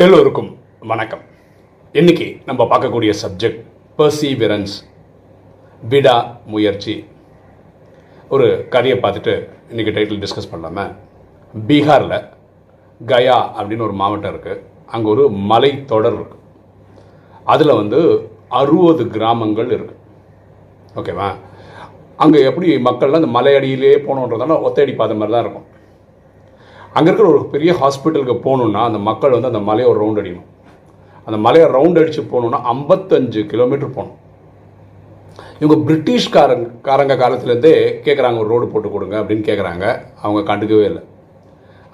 எல்லோருக்கும் வணக்கம். இன்னைக்கு நம்ம பார்க்கக்கூடிய சப்ஜெக்ட் பர்சீவிரன்ஸ் விடா முயற்சி. ஒரு கதையை பார்த்துட்டு இன்னைக்கு டைட்டில் டிஸ்கஸ் பண்ணலாமே. பீகாரில் கயா அப்படின்னு ஒரு மாவட்டம் இருக்குது அங்கே ஒரு மலை தொடர் இருக்கு. அதில் வந்து அறுபது கிராமங்கள் இருக்கு. ஓகேவா அங்கே எப்படி மக்கள்லாம் அந்த மலையடியிலே போகணுன்றதால ஒத்தையடி பாதை மாதிரி தான் இருக்கும். அங்கே இருக்கிற ஒரு பெரிய ஹாஸ்பிட்டலுக்கு போகணுன்னா அந்த மக்கள் வந்து அந்த மலையை ஒரு ரவுண்ட் அடிக்கணும். அந்த மலையை ரவுண்ட் அடித்து போகணுன்னா ஐம்பத்தஞ்சு கிலோமீட்டர் போகணும். இவங்க பிரிட்டிஷ்காரங்க காரங்க காலத்துலேருந்தே கேட்குறாங்க ஒரு ரோடு போட்டு கொடுங்க அப்படின்னு கேட்குறாங்க அவங்க கண்டுக்கவே இல்லை.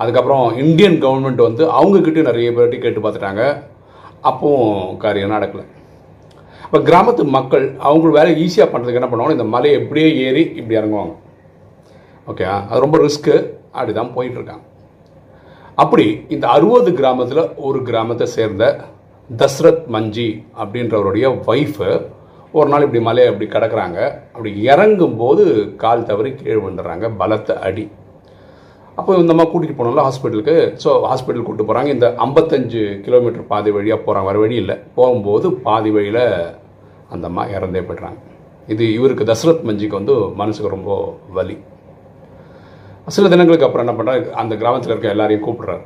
அதுக்கப்புறம் இந்தியன் கவர்மெண்ட் வந்து அவங்கக்கிட்ட நிறைய பேர்ட்டி கேட்டு பார்த்துட்டாங்க. அப்பவும் காரியம் நடக்கலை. இப்போ கிராமத்து மக்கள் அவங்க வேலை ஈஸியாக பண்ணுறதுக்கு என்ன பண்ணுவாங்க இந்த மலையை எப்படியே ஏறி இப்படி இறங்குவாங்க. ஓகே அது ரொம்ப ரிஸ்க்கு அப்படி தான் போயிட்டுருக்காங்க அப்படி இந்த அறுபது கிராமத்தில் ஒரு கிராமத்தை சேர்ந்த தஸ்ரத் மஞ்சி அப்படின்றவருடைய ஒய்ஃபு ஒரு நாள் இப்படி மலையை அப்படி கிடக்குறாங்க. அப்படி இறங்கும்போது கால் தவறி கீழே விழுந்துடுறாங்க. பலத்த அடி. அப்போ இந்த மாதிரி கூட்டிகிட்டு போனோம்ல ஹாஸ்பிட்டலுக்கு ஸோ ஹாஸ்பிட்டல் கூப்பிட்டு போகிறாங்க இந்த ஐம்பத்தஞ்சு கிலோமீட்டர் பாதி வழியாக போகிறாங்க வர வழி இல்லை. போகும்போது பாதி வழியில் அந்த அம்மா இறந்தே போய்ட்றாங்க. இது இவருக்கு தசரத் மஞ்சிக்கு வந்து மனசுக்கு ரொம்ப வலி. சில தினங்களுக்கு அப்புறம் என்ன பண்ணுறாரு அந்த கிராமத்தில் இருக்க எல்லாரையும் கூப்பிடுறாரு.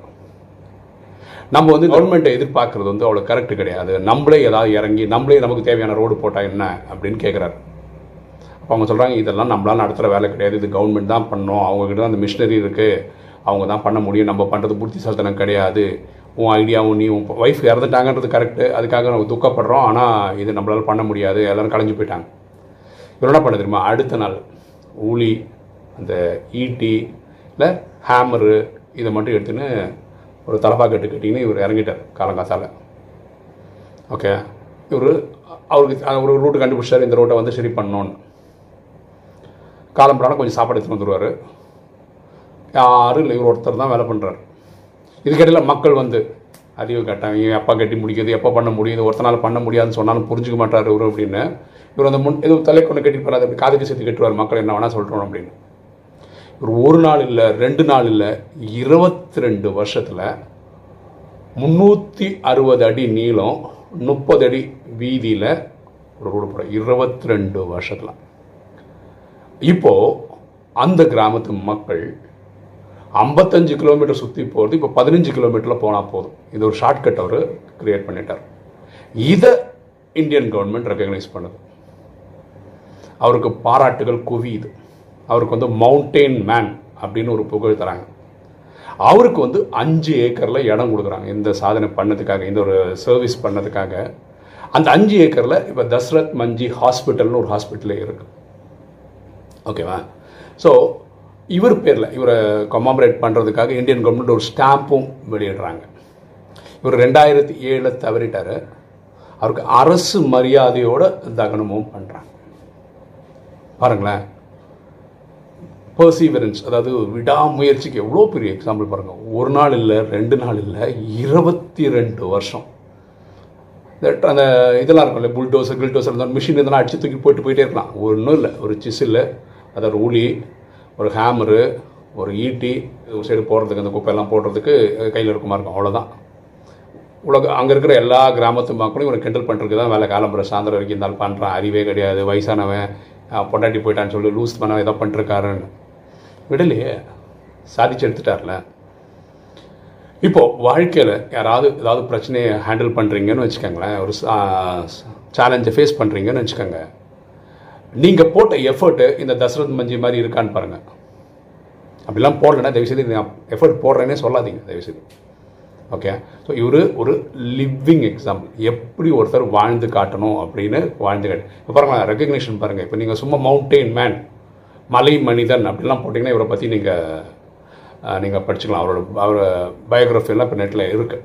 நம்ம வந்து கவர்மெண்ட்டை எதிர்பார்க்கறது வந்து அவ்வளோ கரெக்ட் கிடையாது. நம்மளே ஏதாவது இறங்கி நம்மளே நமக்கு தேவையான ரோடு போட்டால் என்ன அப்படின்னு கேட்குறாரு அப்போ அவங்க சொல்கிறாங்க இதெல்லாம் நம்மளால் நடத்துகிற வேலை கிடையாது. இது கவர்மெண்ட் தான் பண்ணோம் அவங்கக்கிட்ட தான் அந்த மிஷினரி இருக்குது அவங்க தான் பண்ண முடியும். நம்ம பண்ணுறது புத்திசாலித்தனம் கிடையாது. உன் ஐடியாவும் நீ உன் ஒய்ஃப் இறந்துட்டாங்கன்றது கரெக்டு அதுக்காக நம்ம துக்கப்படுறோம். ஆனால் இது நம்மளால் பண்ண முடியாது. எல்லோரும் கலைஞ்சு போயிட்டாங்க. இவர் என்ன பண்ண தெரியுமா? அடுத்த நாள் ஊழி இந்த ஈட்டி இல்லை ஹேமரு இதை மட்டும் எடுத்துன்னு ஒரு தலப்பா கட்டு கட்டிங்கன்னு இவர் இறங்கிட்டார் காலங்காசால ஓகே இவர் அவருக்கு ஒரு ரூட்டு கண்டுபிடிச்சார் இந்த ரூட்டை வந்து சரி பண்ணோன்னு. காலம்பரான கொஞ்சம் சாப்பாடு எடுத்துகிட்டு வந்துடுவார் யாரும் இல்லை இவர் ஒருத்தர் தான் வேலை பண்ணுறாரு இதுக்கிடையில் மக்கள் வந்து அறிவு கட்டாங்க எப்போ கட்டி முடிக்கிறது எப்போ பண்ண முடியுது ஒருத்தனால் பண்ண முடியாதுன்னு சொன்னாலும் புரிஞ்சுக்க மாட்டார் இவர் அப்படின்னு. இவர் அந்த முன் எதுவும் தலை கொண்டு கட்டிட்டு போகிறாரு அப்படி காதுக்கு சேர்த்து கட்டுவார். மக்கள் என்ன வேணால் சொல்கிறோம் அப்படின்னு. ஒரு ஒரு நாள் இல்லை ரெண்டு நாள் இல்லை இருபத்தி ரெண்டு வருஷத்தில் முந்நூற்றி அறுபது அடி நீளம் முப்பது அடி வீதியில் ஒரு ரோடு போட இருபத்தி ரெண்டு வருஷத்தில். இப்போது அந்த கிராமத்து மக்கள் ஐம்பத்தஞ்சு கிலோமீட்டர் சுற்றி போகிறது இப்போ பதினஞ்சு கிலோமீட்டரில் போனால் போதும். இது ஒரு ஷார்ட்கட் அவர் கிரியேட் பண்ணிட்டார். இதை இந்தியன் கவர்மெண்ட் ரெக்கக்னைஸ் பண்ணுது. அவருக்கு பாராட்டுகள் குவியுது. அவருக்கு வந்து மவுண்டெயின் மேன் அப்படின்னு ஒரு புகழ் தராங்க. அவருக்கு வந்து அஞ்சு ஏக்கரில் இடம் கொடுக்குறாங்க. இந்த சாதனை பண்ணதுக்காக இந்த ஒரு சர்வீஸ் பண்ணதுக்காக. அந்த அஞ்சு ஏக்கரில் இப்போ தஸ்ரத் மஞ்சி ஹாஸ்பிட்டல்னு ஒரு ஹாஸ்பிட்டலே இருக்கு. ஓகேவா ஸோ இவர் பேரில் இவரை கமாமரேட் பண்ணுறதுக்காக இந்தியன் கவர்மெண்ட் ஒரு ஸ்டாம்பும் வெளியிடுறாங்க. இவர் ரெண்டாயிரத்தி ஏழில் தவறிட்டார். அவருக்கு அரசு மரியாதையோட தகனமும் பண்ணுறாங்க பாருங்களேன். பர்சீவரன்ஸ் அதாவது விடாமுயற்சிக்கு எவ்வளோ பெரிய எக்ஸாம்பிள் பாருங்கள் ஒரு நாள் இல்லை ரெண்டு நாள் இல்லை இருபத்தி ரெண்டு வருஷம் அந்த இதெல்லாம் இருக்கும்ல புல்டோசர் கில்டோசர் இருந்தாலும் மிஷின் இதெல்லாம் அடிச்சு தூக்கி போயிட்டு போயிட்டே இருக்கலாம். ஒன்றும் இல்லை ஒரு சிசில் அதாவது ரூலி ஒரு ஹேமரு ஒரு ஈட்டி ஒரு சைடு போடுறதுக்கு அந்த குப்பையெல்லாம் போடுறதுக்கு கையில் இருக்குமா இருக்கும் அவ்வளோதான் உலக அங்கே இருக்கிற எல்லா கிராமத்து மக்களும் இவனை கிண்டல் பண்ணுறதுக்கு தான் வேலை. காலம்புற சாயந்தரம் வரைக்கும் இருந்தாலும் பண்ணுறான் அறிவே கிடையாது. வயசானவன் பொண்டாட்டி போயிட்டான்னு சொல்லி லூஸ் பண்ண ஏதோ பண்ணிருக்காருன்னு விடலையே சாதிச்சு எடுத்துட்டார்ல. இப்போது வாழ்க்கையில் யாராவது ஏதாவது பிரச்சனையை ஹேண்டில் பண்ணுறீங்கன்னு வச்சுக்கோங்களேன். ஒரு சேலஞ்சை ஃபேஸ் பண்ணுறீங்கன்னு வச்சுக்கோங்க. நீங்கள் போட்ட எஃபர்ட்டு இந்த தசரத் மஞ்சி மாதிரி இருக்கான்னு பாருங்கள் அப்படிலாம் போடலைன்னா தயவுசெய்து நான் எஃபர்ட் போடுறேன்னே சொல்லாதீங்க தயவுசெய்து. ஓகே ஸோ இவர் ஒரு லிவிங் எக்ஸாம்பிள் எப்படி ஒருத்தர் வாழ்ந்து காட்டணும் அப்படின்னு வாழ்ந்து காட்டு இப்போ பாருங்களேன் ரெக்கக்னேஷன் பாருங்கள் இப்போ நீங்கள் சும்மா மவுண்டெயின் மேன் மலை மனிதன் அப்படிலாம் போட்டிங்கன்னா இவரை பற்றி நீங்கள் நீங்கள் படிச்சுக்கலாம். அவரோட அவர் பயோகிராஃபிலாம் இப்போ நெட்டில் இருக்குது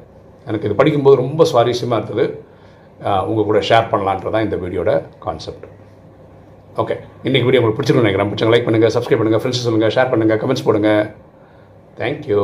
எனக்கு இது படிக்கும்போது ரொம்ப சுவாரஸ்யமாக இருந்தது. உங்கள் கூட ஷேர் பண்ணலான்றதான் இந்த வீடியோட கான்செப்ட் ஓகே இன்றைக்கி வீடியோ உங்களுக்கு பிடிச்சிருக்கோம் நினைக்கிறேன். பிடிச்சவங்க லைக் பண்ணுங்கள் சப்ஸ்கிரைப் பண்ணுங்கள் ஃப்ரெண்ட்ஸ் சொல்லுங்கள் ஷேர் பண்ணுங்கள் கமெண்ட்ஸ் போடுங்கள் தேங்க்யூ